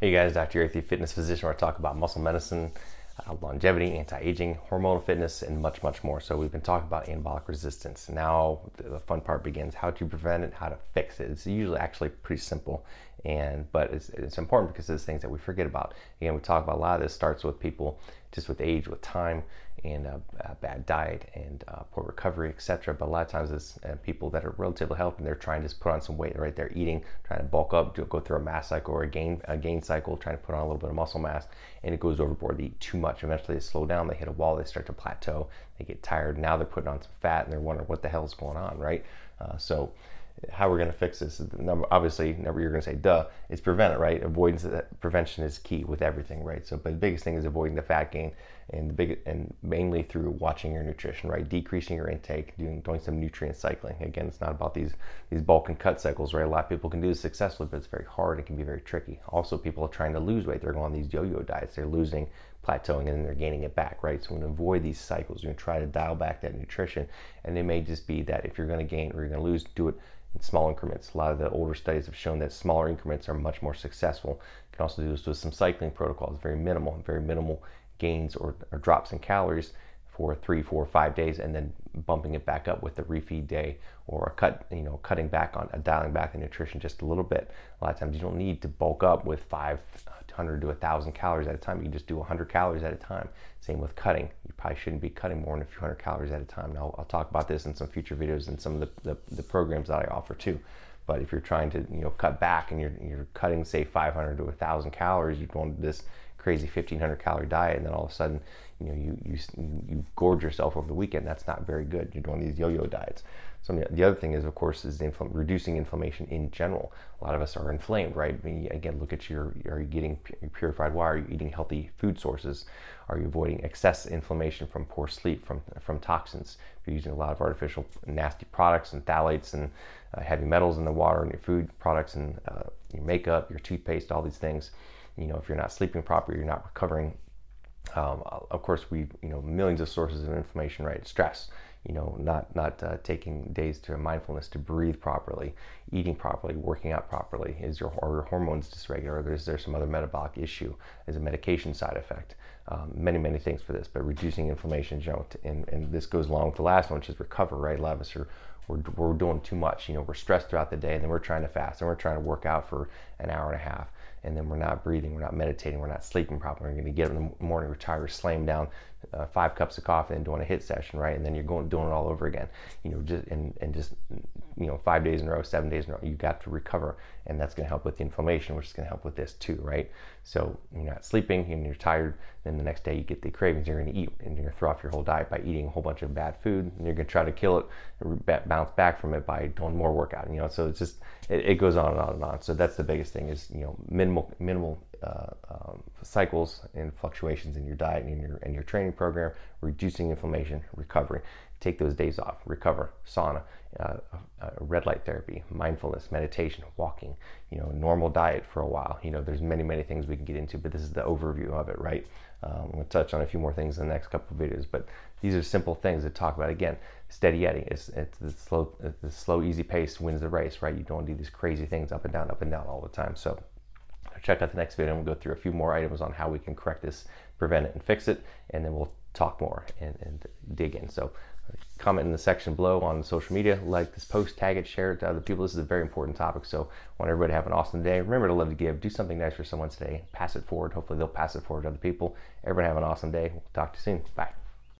Hey guys, Dr. Yarthy, fitness physician, where I talk about muscle medicine, uh, longevity, anti-aging, hormonal fitness, and much, much more. So we've been talking about anabolic resistance. Now the fun part begins: how to prevent it, how to fix it. It's usually actually pretty simple, and but it's, it's important because there's things that we forget about. Again, we talk about a lot of this starts with people just with age, with time, and a, bad diet and uh, poor recovery, etc. But a lot of times it's uh, people that are relatively healthy and they're trying to put on some weight, right? They're eating, trying to bulk up, do, go through a mass cycle or a gain a gain cycle, trying to put on a little bit of muscle mass, and it goes overboard. They eat too much. Eventually, they slow down. They hit a wall. They start to plateau. They get tired. Now they're putting on some fat and they're wondering what the hell is going on, right? Uh, so how we're going to fix this. Number obviously you're going to say duh is prevent it right? Avoidance uh, prevention is key with everything right? So but the biggest thing is avoiding the fat gain and the big and mainly through watching your nutrition right? Decreasing your intake doing doing some nutrient cycling. Again it's not about these these bulk and cut cycles right? A lot of people can do this successfully but it's very hard. It can be very tricky. Also people are trying to lose weight. They're going on these yo-yo diets. They're losing plateauing and then they're gaining it back right so we're to avoid these cycles we're to try to dial back that nutrition and it may just be that if you're going to gain or you're going to lose do it in small increments. A lot of the older studies have shown that smaller increments are much more successful. You can also do this with some cycling protocols, very minimal, very minimal gains or, or drops in calories for three, four, five days, and then bumping it back up with the refeed day or a cut, you know, cutting back on, dialing back the nutrition just a little bit. A lot of times you don't need to bulk up with 500 to 1,000 calories at a time. You can just do 100 calories at a time. Same with cutting. You probably shouldn't be cutting more than a few hundred calories at a time. Now, I'll, I'll talk about this in some future videos and some of the, the, the programs that I offer too. But if you're trying to, you know, cut back and you're, you're cutting, say, 500 to 1,000 calories, you're going to this crazy 1,500 calorie diet, and then all of a sudden, you know, you, you, you gorge yourself over the weekend. That's not very good. You're doing these yo-yo diets. So the other thing is, of course, is infl- reducing inflammation in general. A lot of us are inflamed, right? Again, look at your, are you getting purified water? Are you eating healthy food sources? Are you avoiding excess inflammation from poor sleep, from, from toxins? If you're using a lot of artificial nasty products and phthalates and uh, heavy metals in the water and your food products and uh, your makeup, your toothpaste, all these things. You know, if you're not sleeping properly, you're not recovering. Um, of course, we you know millions of sources of inflammation, right? Stress, you know, not not uh, taking days to mindfulness to breathe properly, eating properly, working out properly. Is your, your hormones dysregulated? Or is there some other metabolic issue? Is a medication side effect? Um, many many things for this, but reducing inflammation, you know, and, and this goes along with the last one, which is recover. Right, a lot of us are we're, we're doing too much. You know, we're stressed throughout the day, and then we're trying to fast, and we're trying to work out for an hour and a half, and then we're not breathing, we're not meditating, we're not sleeping properly. We're going to get up in the morning, retire, slam down uh, five cups of coffee, and doing a HIIT session, right? And then you're going doing it all over again. You know, just and and just you know, five days in a row, seven days in a row, you got to recover, and that's going to help with the inflammation, which is going to help with this too, right? So you're not sleeping, and you're tired. Then the next day you get the cravings, you're going to eat, and you're going to throw off your whole diet by eating a whole bunch of bad food, and you're going to try to kill it, bounce back from it by doing more workout. You know, so it's just it, it goes on and on and on. So that's the biggest thing is you know minimal minimal uh, um, cycles and fluctuations in your diet and your and your training program, reducing inflammation, recovery. Take those days off, recover, sauna, uh, uh, red light therapy, mindfulness, meditation, walking. You know, normal diet for a while. You know, there's many many things we can get into, but this is the overview of it, right? Um, I'm going to touch on a few more things in the next couple videos, but these are simple things to talk about. Again, steady Eddie. It's, it's the slow, the slow, easy pace wins the race, right? You don't do these crazy things up and down, up and down all the time. So check out the next video and we'll go through a few more items on how we can correct this, prevent it, and fix it, and then we'll talk more and, and dig in. So comment in the section below on social media, like this post, tag it, share it to other people. This is a very important topic. So I want everybody to have an awesome day. Remember to love to give. Do something nice for someone today. Pass it forward. Hopefully they'll pass it forward to other people. Everyone have an awesome day. We'll talk to you soon. Bye.